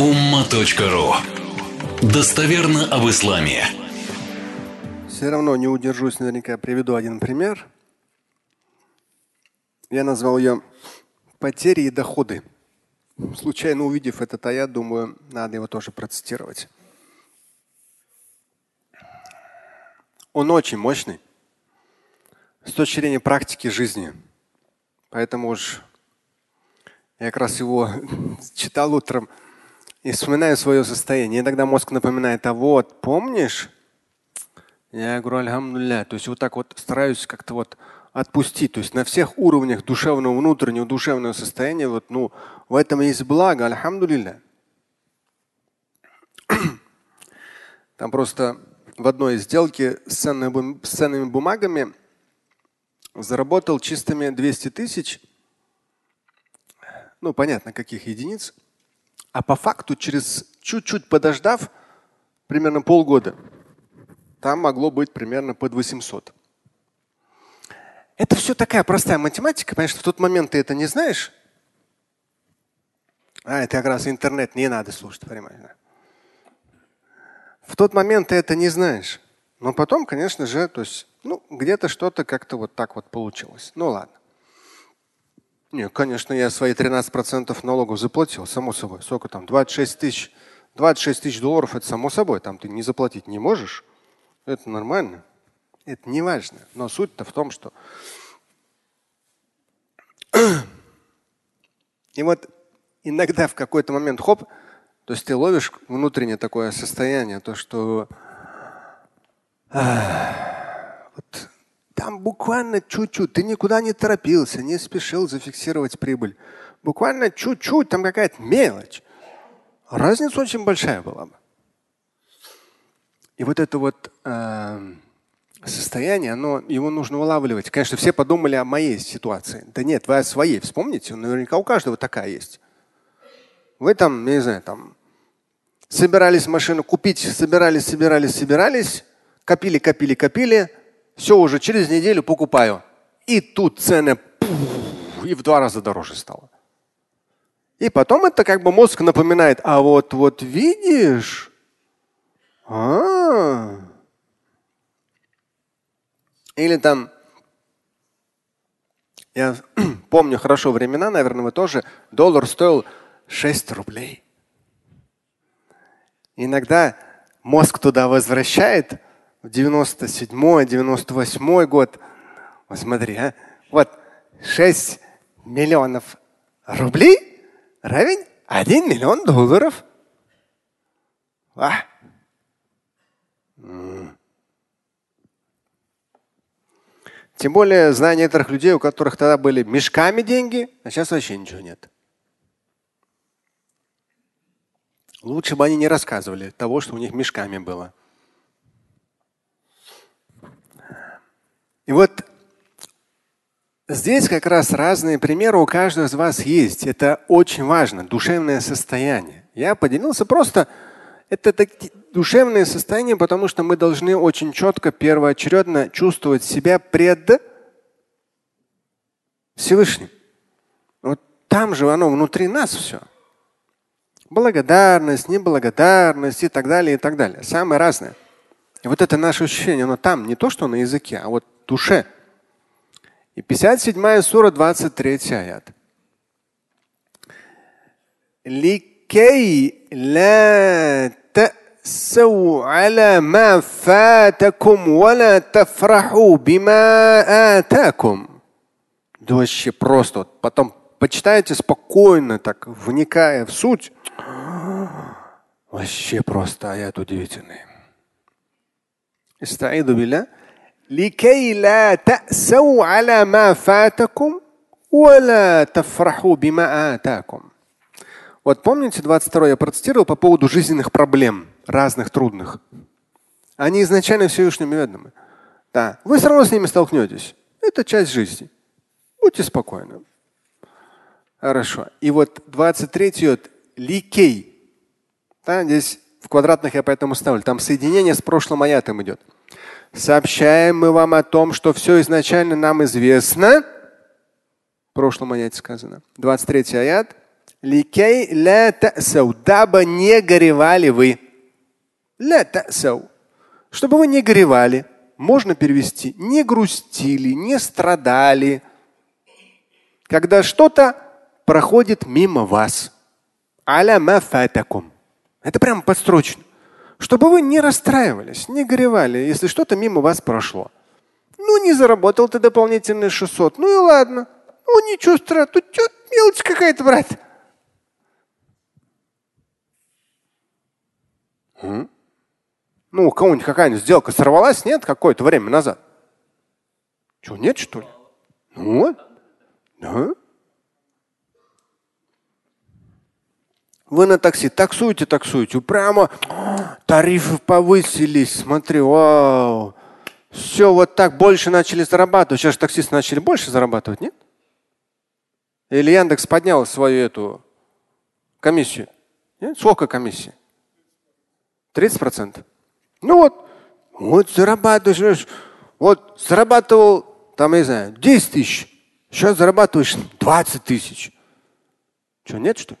umma.ru Достоверно об исламе. Все равно не удержусь, наверняка приведу один пример. Я назвал ее потери и доходы. Случайно увидев этот аят, думаю, надо его тоже процитировать. Он очень мощный с точки зрения практики жизни. Поэтому уж я как раз его читал утром и вспоминаю свое состояние. Иногда мозг напоминает, а вот, помнишь? Я говорю, альхамдулля. То есть вот так вот стараюсь как-то вот отпустить. То есть на всех уровнях душевного, внутреннего, душевного состояния, вот, ну, в этом есть благо, альхамдулилля. Там просто в одной сделке с, ценными, с ценными бумагами заработал чистыми 200 тысяч. Ну, понятно, каких единиц. А по факту, через чуть-чуть подождав, примерно полгода, там могло быть примерно под 800. Это все такая простая математика, понимаешь, в тот момент ты это не знаешь. А, это как раз интернет, не надо слушать, понимаешь. Да? В тот момент ты это не знаешь. Но потом, конечно же, то есть, ну, где-то что-то как-то вот так вот получилось. Ну ладно. Не, конечно, я свои 13% налогов заплатил, само собой. Сколько там? 26 тысяч. 26 тысяч долларов это само собой. Там ты не заплатить не можешь. Это нормально. Это не важно. Но суть-то в том, что и вот иногда в какой-то момент хоп, то есть ты ловишь внутреннее такое состояние, то что там буквально чуть-чуть, ты никуда не торопился, не спешил зафиксировать прибыль. Буквально чуть-чуть, там какая-то мелочь. Разница очень большая была бы. И вот это вот э, состояние, оно, его нужно улавливать. Конечно, все подумали о моей ситуации. Да нет, вы о своей вспомните. Наверняка у каждого такая есть. Вы там, не знаю, там собирались машину купить, собирались, собирались, собирались, копили, копили, копили. Все, уже через неделю покупаю. И тут цены пух, и в два раза дороже стало. И потом это как бы мозг напоминает, а вот, вот видишь, а. Или там, я помню хорошо времена, наверное, вы тоже, доллар стоил 6 рублей. Иногда мозг туда возвращает в 97-й, 98 год. Вот смотри, а? вот 6 миллионов рублей равен 1 миллион долларов. А? Тем более знаю некоторых людей, у которых тогда были мешками деньги, а сейчас вообще ничего нет. Лучше бы они не рассказывали того, что у них мешками было. И вот здесь как раз разные примеры у каждого из вас есть. Это очень важно, душевное состояние. Я поделился просто, это душевное состояние, потому что мы должны очень четко, первоочередно чувствовать себя пред Всевышним. Вот там же оно внутри нас все. Благодарность, неблагодарность и так далее, и так далее. Самое разное. И вот это наше ощущение, оно там, не то, что на языке, а вот в душе. И 57 сура, 23 аят. لكي لا تأسوا على ما فاتكم ولا تفرحوا بما آتاكم. Да вообще просто. Вот потом почитайте спокойно, так вникая в суть. Вообще просто аят удивительный. استعيذوا بالله لكي لا تأسوا على ما فاتكم ولا تفرحوا بما آتاكم. Вот помните, 22 я процитировал по поводу жизненных проблем, разных трудных. Они изначально Всевышним ведомы. Да, вы все равно с ними столкнетесь. Это часть жизни. Будьте спокойны. Хорошо. И вот 23 вот ликей. Да, здесь в квадратных я поэтому ставлю. Там соединение с прошлым аятом идет. Сообщаем мы вам о том, что все изначально нам известно. В прошлом аяте сказано. 23 аят. Ликей ля тасау, дабы не горевали вы. Ля тасау. Чтобы вы не горевали. Можно перевести не грустили, не страдали. Когда что-то проходит мимо вас. Аля мафатакум. Это прямо подстрочно. Чтобы вы не расстраивались, не горевали, если что-то мимо вас прошло. Ну, не заработал ты дополнительные 600. Ну и ладно. Ну, ничего страшного. Тут что, мелочь какая-то, брат. Ну, у кого-нибудь какая-нибудь сделка сорвалась, нет, какое-то время назад? Что, нет, что ли? Ну вот. Да. Вы на такси таксуете, таксуете, прямо тарифы повысились, смотри, вау. Все, вот так больше начали зарабатывать. Сейчас таксисты начали больше зарабатывать, нет? Или Яндекс поднял свою эту комиссию? Нет? Сколько комиссия? 30%. Ну вот, вот зарабатываешь, вот зарабатывал, там, я не знаю, 10 тысяч, сейчас зарабатываешь 20 тысяч. Что, нет, что ли?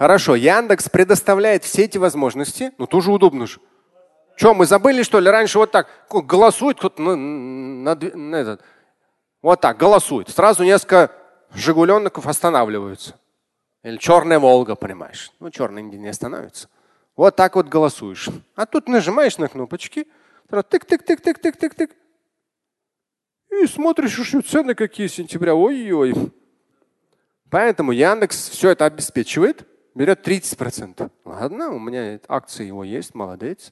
Хорошо, Яндекс предоставляет все эти возможности, ну тоже удобно же. Что, мы забыли, что ли? Раньше вот так голосует кто-то на, на, на этот. Вот так, голосует. Сразу несколько Жигуленков останавливаются. Или черная Волга, понимаешь. Ну, черный не остановится. Вот так вот голосуешь. А тут нажимаешь на кнопочки, тык-тык-тык-тык-тык-тык-тык. И смотришь, что цены какие сентября. Ой-ой. Поэтому Яндекс все это обеспечивает, берет 30%. Ладно, у меня акции его есть, молодец.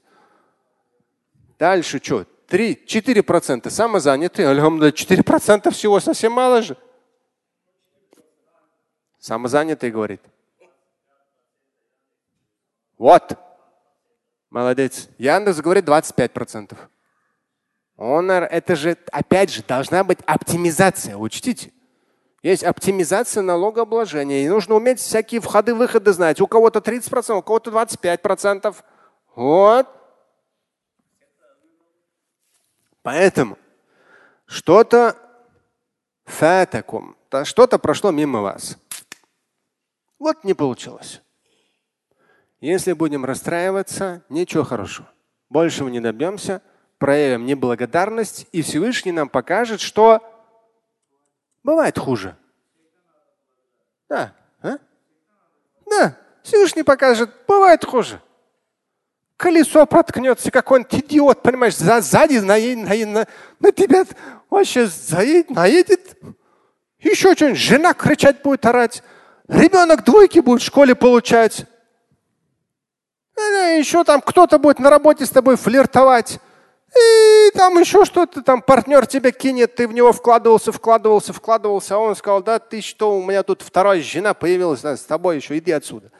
Дальше что? 3, 4% самозанятые. Альхамдулилlah, 4% всего совсем мало же. Самозанятый говорит. Вот. Молодец. Яндекс говорит 25%. Он, это же, опять же, должна быть оптимизация. Учтите. Есть оптимизация налогообложения. И нужно уметь всякие входы-выходы знать. У кого-то 30%, у кого-то 25%. Вот. Поэтому что-то фатакум, что-то прошло мимо вас. Вот не получилось. Если будем расстраиваться, ничего хорошего. Большего не добьемся, проявим неблагодарность, и Всевышний нам покажет, что бывает хуже. Да. А? Да. Всевышний покажет, бывает хуже. Колесо проткнется, какой-нибудь идиот, понимаешь, сзади наедет, наедет, на, на тебя вообще заедет, наедет. Еще что-нибудь, жена кричать будет, орать. Ребенок двойки будет в школе получать. Еще там кто-то будет на работе с тобой флиртовать. И там еще что-то, там партнер тебя кинет, ты в него вкладывался, вкладывался, вкладывался, а он сказал, да ты что, у меня тут вторая жена появилась, да, с тобой еще, иди отсюда.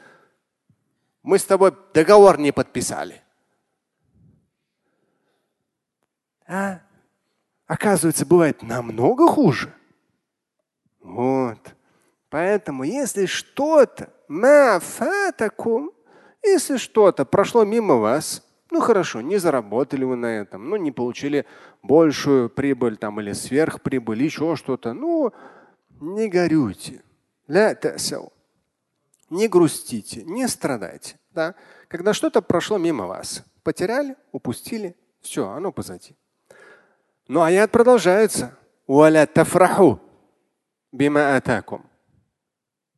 Мы с тобой договор не подписали. А? Оказывается, бывает намного хуже. Вот. Поэтому, если что-то, если что-то прошло мимо вас, ну хорошо, не заработали вы на этом, ну не получили большую прибыль там или сверхприбыль, еще что-то, ну не горюйте. Не грустите, не страдайте. Да? Когда что-то прошло мимо вас, потеряли, упустили, все, оно позади. Но аят продолжается. бима атакум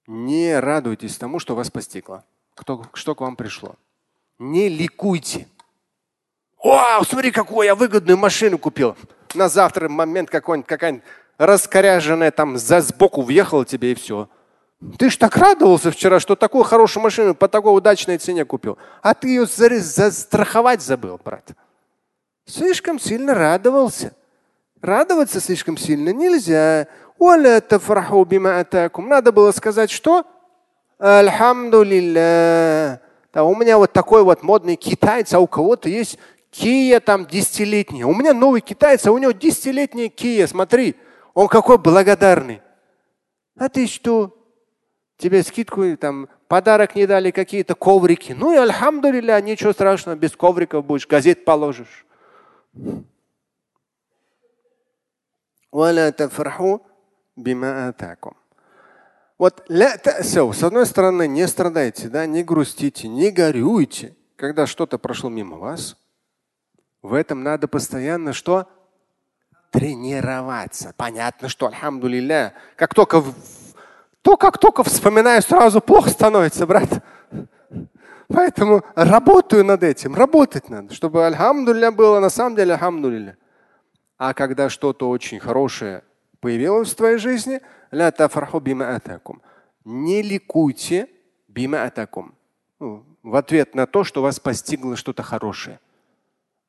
не радуйтесь тому, что вас постигло, кто, что к вам пришло. Не ликуйте. Вау, смотри, какую я выгодную машину купил. На завтра момент какой-нибудь, какая-нибудь раскоряженная там за сбоку въехала тебе и все. Ты ж так радовался вчера, что такую хорошую машину по такой удачной цене купил. А ты ее застраховать забыл, брат. Слишком сильно радовался. Радоваться слишком сильно нельзя. Надо было сказать что? Альхамдулилля. Да, у меня вот такой вот модный китайец, а у кого-то есть Кия там десятилетняя. У меня новый китайец, а у него десятилетняя Кия. Смотри, он какой благодарный. А ты что? Тебе скидку, там, подарок не дали, какие-то коврики. Ну и альхамдулилля, ничего страшного, без ковриков будешь, газет положишь. Вот с одной стороны, не страдайте, да, не грустите, не горюйте, когда что-то прошло мимо вас. В этом надо постоянно что? Тренироваться. Понятно, что, альхамдулилля, как только, то, как только вспоминаю, сразу плохо становится, брат. Поэтому работаю над этим, работать надо, чтобы альхамдулилля было на самом деле альхамдулилля. А когда что-то очень хорошее появилось в твоей жизни, не ликуйте бима атакум. Ну, в ответ на то, что вас постигло что-то хорошее.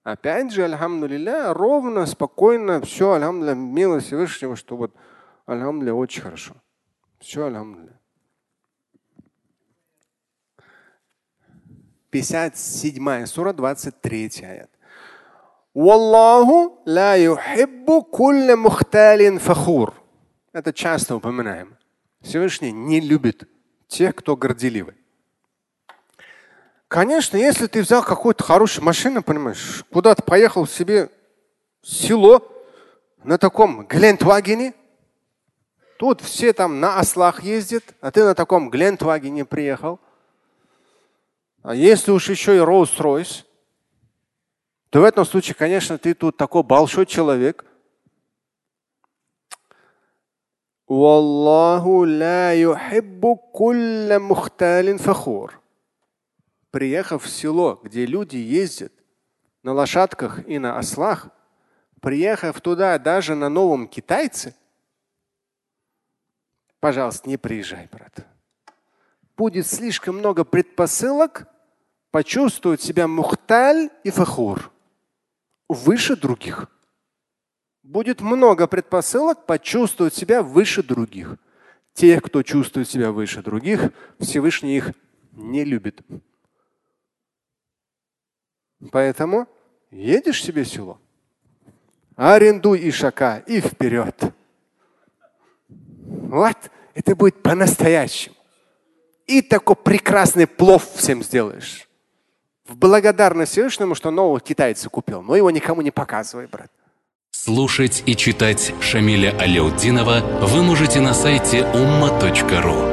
Опять же, альхамдулилля, ровно, спокойно, все, альхамдулилля, милость Всевышнего, что вот, альхамдулилля, очень хорошо. Все, альхамдулилля. 57 сура, 23 аят. Wallahu ла юхиббу кулля мухталин фахур. Это часто упоминаем. Всевышний не любит тех, кто горделивый. Конечно, если ты взял какую-то хорошую машину, понимаешь, куда-то поехал себе в село на таком Глентвагене, тут все там на ослах ездят, а ты на таком Глентвагене приехал. А если уж еще и Rolls-Royce, то в этом случае, конечно, ты тут такой большой человек. Wallahu ла юхиббу кулля мухталин фахур приехав в село, где люди ездят на лошадках и на ослах, приехав туда даже на новом китайце, пожалуйста, не приезжай, брат. Будет слишком много предпосылок почувствовать себя мухталь и фахур выше других. Будет много предпосылок почувствовать себя выше других. Тех, кто чувствует себя выше других, Всевышний их не любит. Поэтому едешь себе село, арендуй ишака и вперед. Вот, это будет по-настоящему. И такой прекрасный плов всем сделаешь. В благодарность Всевышнему, что нового китайца купил. Но его никому не показывай, брат. Слушать и читать Шамиля Аляутдинова вы можете на сайте umma.ru.